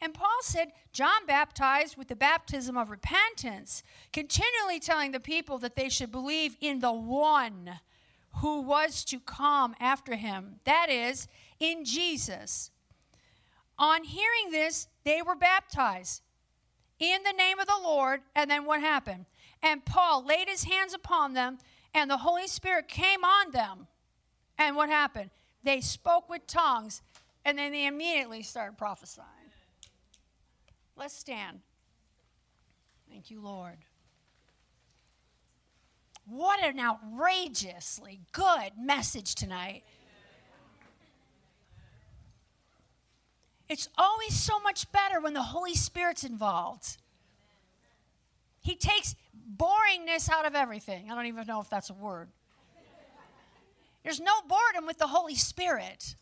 And Paul said, John baptized with the baptism of repentance, continually telling the people that they should believe in the one who was to come after him, that is, in Jesus. On hearing this, they were baptized in the name of the Lord. And then what happened? And Paul laid his hands upon them, and the Holy Spirit came on them. And what happened? They spoke with tongues, and then they immediately started prophesying. Let's stand. Thank you, Lord. What an outrageously good message tonight. It's always so much better when the Holy Spirit's involved. He takes boringness out of everything. I don't even know if that's a word. There's no boredom with the Holy Spirit.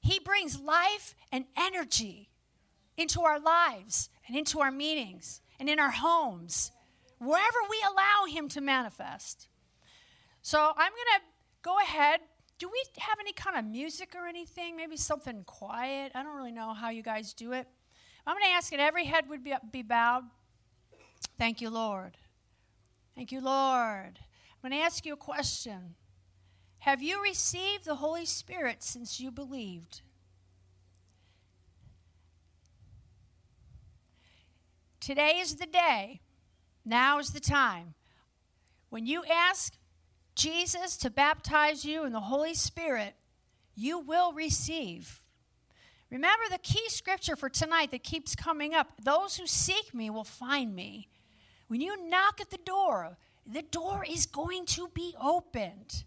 He brings life and energy into our lives and into our meetings and in our homes, wherever we allow Him to manifest. So I'm going to go ahead. Do we have any kind of music or anything? Maybe something quiet? I don't really know how you guys do it. I'm going to ask that every head would be, be bowed. Thank you, Lord. Thank you, Lord. I'm going to ask you a question. Have you received the Holy Spirit since you believed? Today is the day. Now is the time. When you ask Jesus to baptize you in the Holy Spirit, you will receive. Remember the key scripture for tonight that keeps coming up those who seek me will find me. When you knock at the door, the door is going to be opened.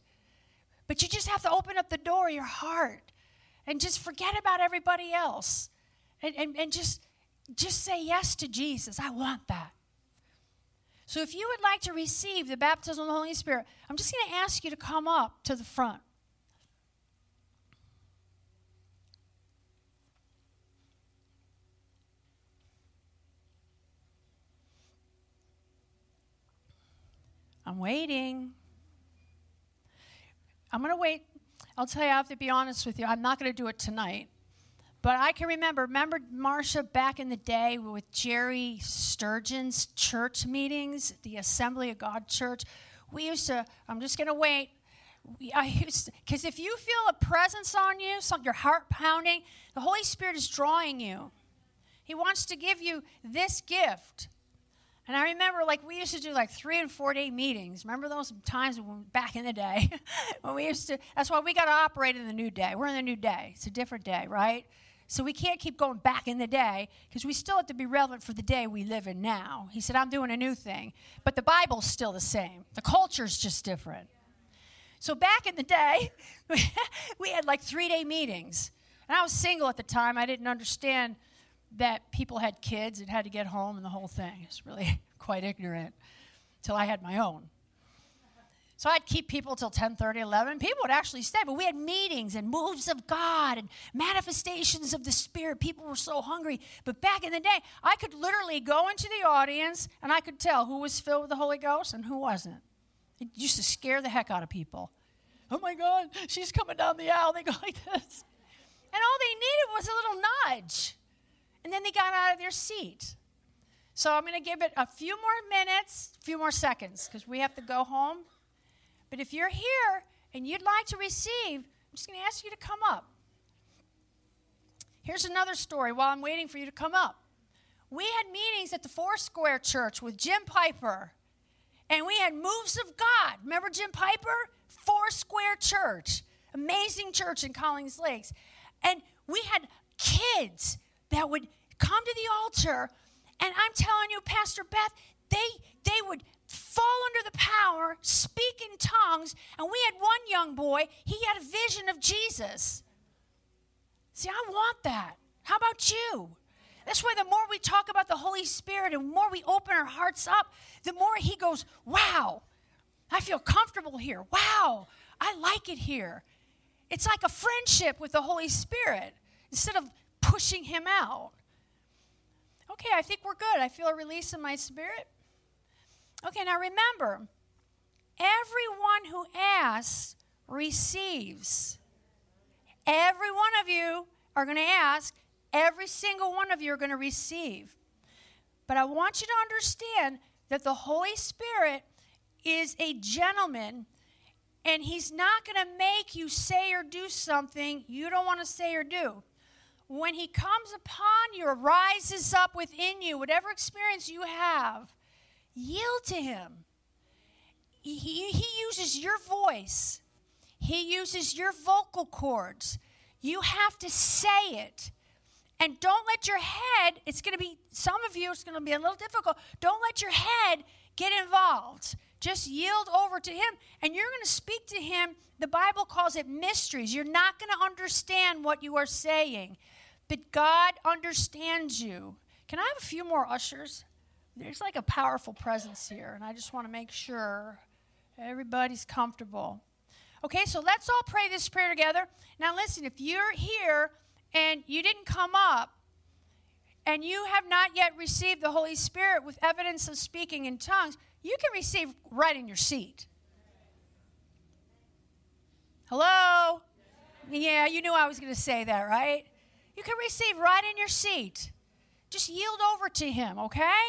But you just have to open up the door, your heart, and just forget about everybody else. And, and, and just just say yes to Jesus. I want that. So if you would like to receive the baptism of the Holy Spirit, I'm just going to ask you to come up to the front. I'm waiting. I'm going to wait. I'll tell you, I have to be honest with you. I'm not going to do it tonight. But I can remember, remember Marcia back in the day with Jerry Sturgeon's church meetings, the Assembly of God Church. We used to, I'm just going to wait. I used because if you feel a presence on you, some, your heart pounding, the Holy Spirit is drawing you. He wants to give you this gift. And I remember, like, we used to do like three and four day meetings. Remember those times when, back in the day when we used to? That's why we got to operate in the new day. We're in the new day. It's a different day, right? So we can't keep going back in the day because we still have to be relevant for the day we live in now. He said, I'm doing a new thing. But the Bible's still the same, the culture's just different. So back in the day, we had like three day meetings. And I was single at the time. I didn't understand that people had kids and had to get home and the whole thing. It's really quite ignorant until I had my own. So I'd keep people till 10, 30, 11. People would actually stay, but we had meetings and moves of God and manifestations of the Spirit. People were so hungry. But back in the day, I could literally go into the audience and I could tell who was filled with the Holy Ghost and who wasn't. It used to scare the heck out of people. Oh my God, she's coming down the aisle. They go like this. And all they needed was a little nudge. And then they got out of their seat. So I'm going to give it a few more minutes, a few more seconds, because we have to go home. But if you're here and you'd like to receive, I'm just going to ask you to come up. Here's another story while I'm waiting for you to come up. We had meetings at the Foursquare Church with Jim Piper, and we had moves of God. Remember Jim Piper? Foursquare Church, amazing church in Collins Lakes. And we had kids that would come to the altar, and I'm telling you, Pastor Beth, they, they would fall under the power, speak in tongues, and we had one young boy, he had a vision of Jesus. See, I want that. How about you? That's why the more we talk about the Holy Spirit and the more we open our hearts up, the more he goes, Wow, I feel comfortable here. Wow, I like it here. It's like a friendship with the Holy Spirit instead of pushing him out. Okay, I think we're good. I feel a release in my spirit. Okay, now remember, everyone who asks receives. every one of you are going to ask, every single one of you are going to receive. But I want you to understand that the Holy Spirit is a gentleman and he's not going to make you say or do something you don't want to say or do. When he comes upon you rises up within you, whatever experience you have, yield to him. He, he uses your voice, he uses your vocal cords. You have to say it. And don't let your head, it's going to be, some of you, it's going to be a little difficult. Don't let your head get involved. Just yield over to Him, and you're going to speak to Him. The Bible calls it mysteries. You're not going to understand what you are saying, but God understands you. Can I have a few more ushers? There's like a powerful presence here, and I just want to make sure everybody's comfortable. Okay, so let's all pray this prayer together. Now, listen, if you're here and you didn't come up, and you have not yet received the Holy Spirit with evidence of speaking in tongues, you can receive right in your seat. Hello? Yeah, you knew I was going to say that, right? You can receive right in your seat. Just yield over to Him, okay?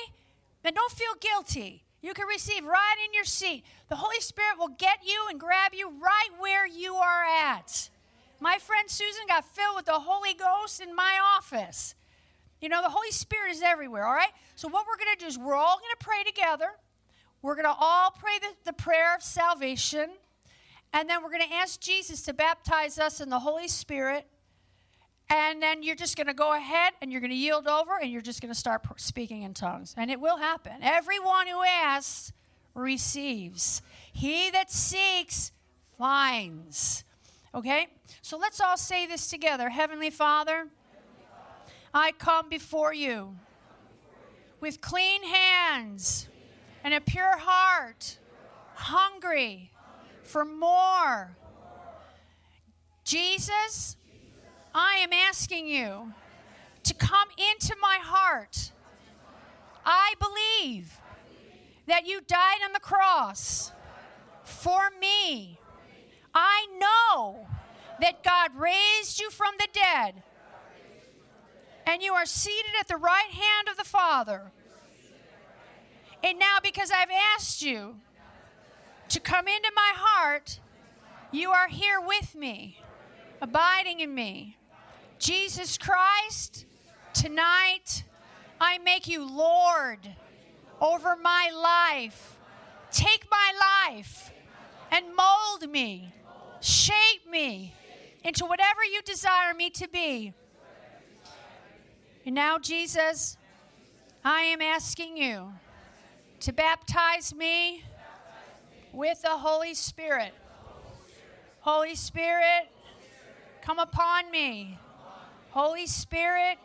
And don't feel guilty. You can receive right in your seat. The Holy Spirit will get you and grab you right where you are at. My friend Susan got filled with the Holy Ghost in my office. You know, the Holy Spirit is everywhere, all right? So, what we're going to do is we're all going to pray together. We're going to all pray the, the prayer of salvation. And then we're going to ask Jesus to baptize us in the Holy Spirit. And then you're just going to go ahead and you're going to yield over and you're just going to start speaking in tongues. And it will happen. Everyone who asks receives, he that seeks finds. Okay? So let's all say this together Heavenly Father, I come before you with clean hands and a pure heart, hungry for more. Jesus, I am asking you to come into my heart. I believe that you died on the cross for me. I know that God raised you from the dead and you are seated at the right hand of the Father. And now, because I've asked you to come into my heart, you are here with me, abiding in me. Jesus Christ, tonight I make you Lord over my life. Take my life and mold me, shape me into whatever you desire me to be. And now, Jesus, I am asking you to baptize me with the Holy Spirit. Holy Spirit, come upon me. Holy Spirit,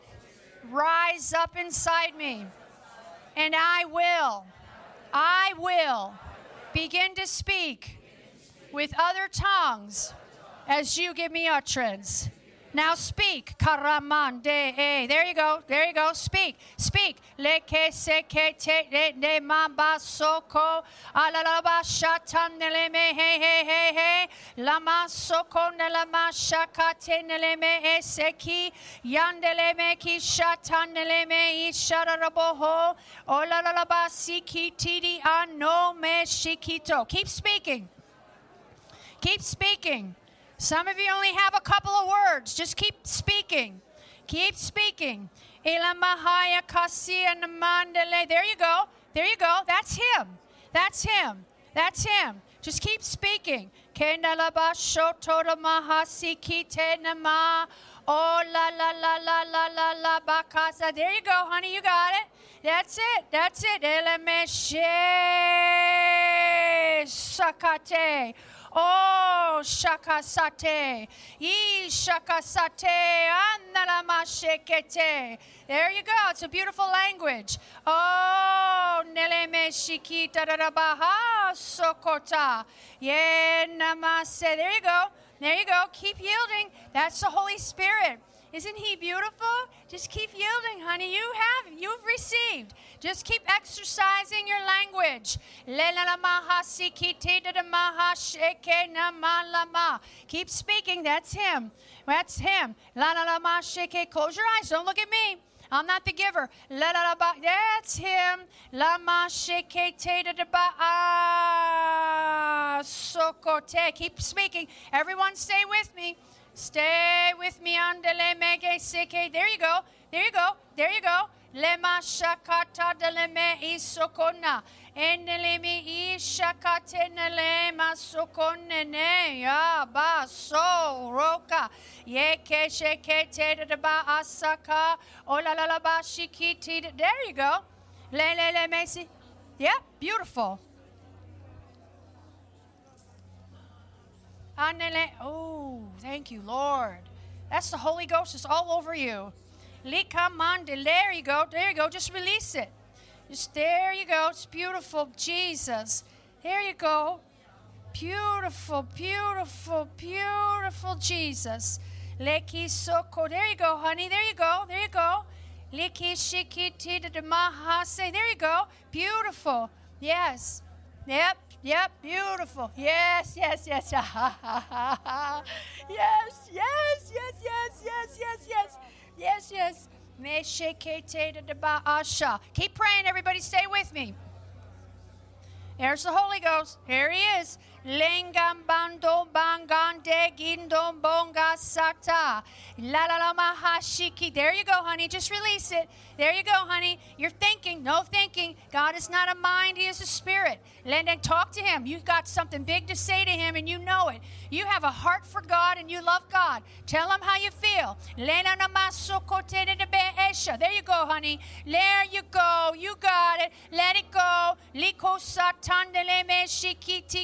rise up inside me. And I will, I will begin to speak with other tongues as you give me utterance. Now speak. Karamande. Eh. There you go. There you go. Speak. Speak. Leke seke te ne mamba soko. Alalaba shatan nele me he he he he. Lama soko nela ma shakate nele me e seki. Yandele me ki shatan nele me ishararaboho. Olalaba siki tidi ano me shikito. Keep speaking. Keep speaking. Some of you only have a couple of words. Just keep speaking. Keep speaking. There you go. There you go. That's him. That's him. That's him. Just keep speaking. Oh la la la la la la la bakasa. There you go, honey. You got it. That's it. That's it. Elemeshe sakate. Oh, shakasate. E shakasate. Analamashekete. There you go. It's a beautiful language. Oh, neleme shikita darabaha sokota. Yeah, namase. There you go. There you go. Keep yielding. That's the Holy Spirit. Isn't he beautiful? Just keep yielding, honey. You have, you've received. Just keep exercising your language. Keep speaking. That's him. That's him. Close your eyes. Don't look at me. I'm not the giver. That's him. Keep speaking. Everyone stay with me. Stay with me. Andele mege seke. There you go. There you go. There you go. Lema shakata deleme isokona. Enelemi ishakate nelema sokonene. Ya ba so roka. Ye keshe kete de ba asaka. Ola la la ba shikiti. There you go. Le le le mesi. Yeah, beautiful. Oh, Oh, thank you, Lord. That's the Holy Ghost. It's all over you. There you go. There you go. Just release it. Just there you go. It's beautiful. Jesus. There you go. Beautiful, beautiful, beautiful Jesus. Leki soko. There you go, honey. There you go. There you go. Liki shikiti de mahase. There you go. Beautiful. Yes. Yep. Yep, beautiful. Yes, yes, yes. yes, yes, yes, yes, yes, yes, yes. Yes, yes. Keep praying, everybody. Stay with me. There's the Holy Ghost. Here he is. Lengam bando gindom bonga sata. La la la mahashiki. There you go, honey. Just release it. There you go, honey. You're thinking. No thinking. God is not a mind, He is a spirit. Lenden, talk to Him. You've got something big to say to Him and you know it. You have a heart for God and you love God. Tell Him how you feel. There you go, honey. There you go. You got it. Let it go.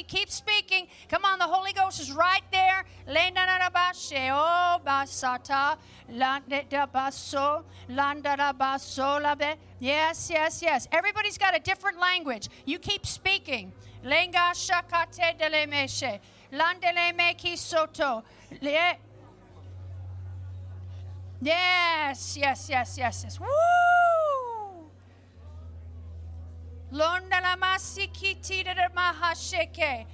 Keep speaking. Come on, the Holy Ghost is right there. Oh, yes, yes, yes. Everybody's got a different language. You keep speaking. Yes, yes, yes, yes, yes. Woo! Londa la masikiti de mahasheke.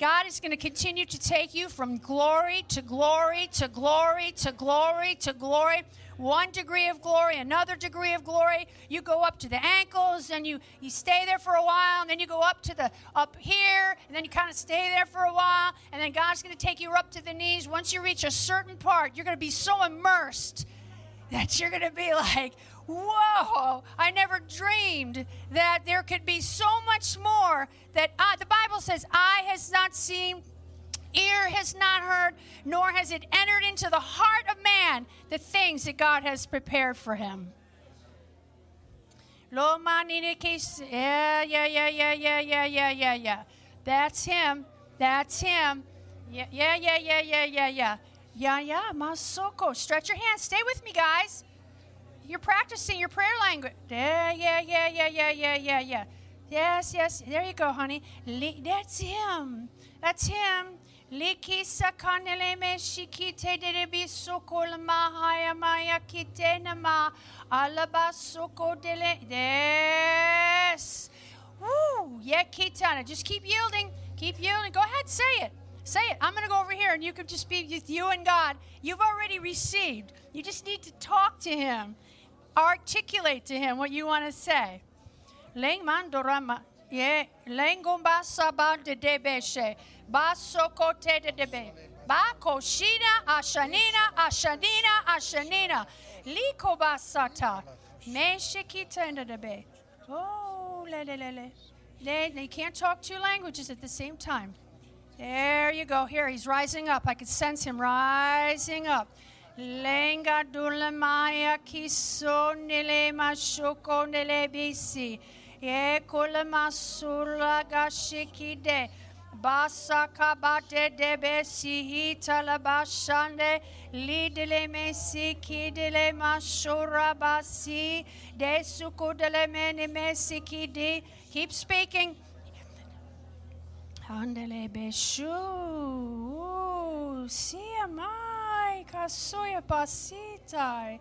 God is going to continue to take you from glory to glory to glory to glory to glory. One degree of glory, another degree of glory. You go up to the ankles and you, you stay there for a while, and then you go up to the up here, and then you kind of stay there for a while, and then God's going to take you up to the knees. Once you reach a certain part, you're going to be so immersed that you're going to be like, whoa, I never dreamed that there could be so much more that I, the Bible says, eye has not seen, ear has not heard, nor has it entered into the heart of man the things that God has prepared for him. Yeah, yeah, yeah, yeah, yeah, yeah, yeah, yeah, yeah. That's him. That's him. Yeah, yeah, yeah, yeah, yeah, yeah, yeah. Yeah, yeah, Masoko. Stretch your hands. Stay with me, guys. You're practicing your prayer language. Yeah, yeah, yeah, yeah, yeah, yeah, yeah, yeah. Yes, yes. There you go, honey. That's him. That's him. Yes. Woo. Yeah. Just keep yielding. Keep yielding. Go ahead, say it. Say it. I'm going to go over here and you can just be with you and God. You've already received. You just need to talk to Him, articulate to Him what you want to say. Leng mandorama, yeah, lengomba sabante debeshe, basokote de debe, bakoshina ashanina ashanina ashanina, liko basata, meshikita the debe. Oh, le le le le. They, they can't talk two languages at the same time. There you go. Here, he's rising up. I can sense him rising up. Lenga dulamaya kiso nele mashoko nele bisi. Ye kula masula gashikide. Basa kabate debe sihi talabashande lidele mesi kidele mashura basi de sukudele mene mesi kidi. Keep speaking. Andele beshu. Sia mai kasoya pasitai.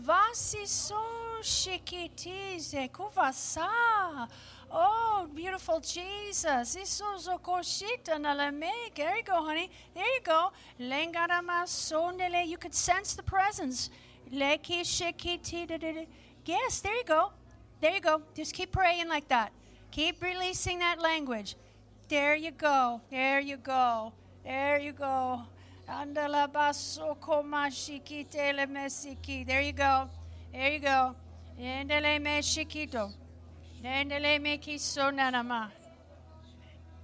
Vasi so shikitize kuvasa. Oh, beautiful Jesus. There you go, honey. There you go. You could sense the presence. Yes, there you go. There you go. Just keep praying like that. Keep releasing that language. There you go. There you go. There you go. There you go. There you go.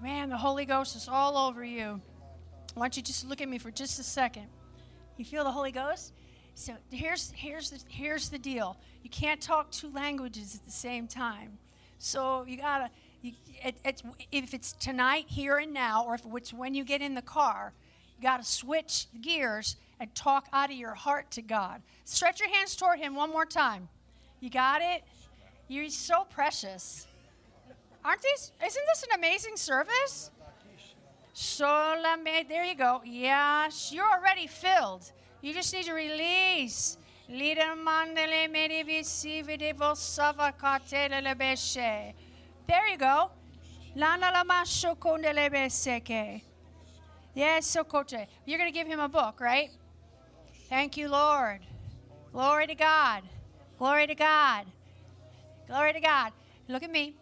Man, the Holy Ghost is all over you. Why don't you just look at me for just a second? You feel the Holy Ghost? So here's here's the here's the deal. You can't talk two languages at the same time. So you gotta. You, it, it's, if it's tonight, here and now, or if it's when you get in the car, you got to switch gears and talk out of your heart to God. Stretch your hands toward Him one more time. You got it? You're so precious. Aren't these? Isn't this an amazing service? Solamente, there you go. Yes, you're already filled. You just need to release. There you go. Yes, Sokote. You're going to give him a book, right? Thank you, Lord. Glory to God. Glory to God. Glory to God. Look at me.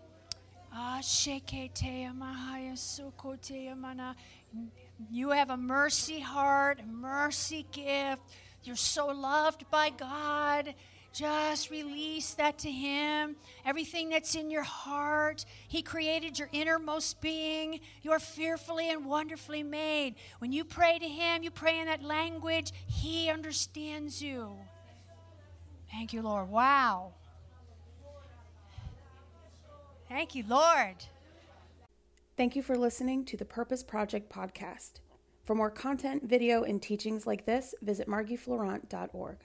You have a mercy heart, a mercy gift. You're so loved by God. Just release that to Him. Everything that's in your heart, He created your innermost being. You're fearfully and wonderfully made. When you pray to Him, you pray in that language, He understands you. Thank you, Lord. Wow. Thank you, Lord. Thank you for listening to the Purpose Project podcast. For more content, video, and teachings like this, visit margiefleurant.org.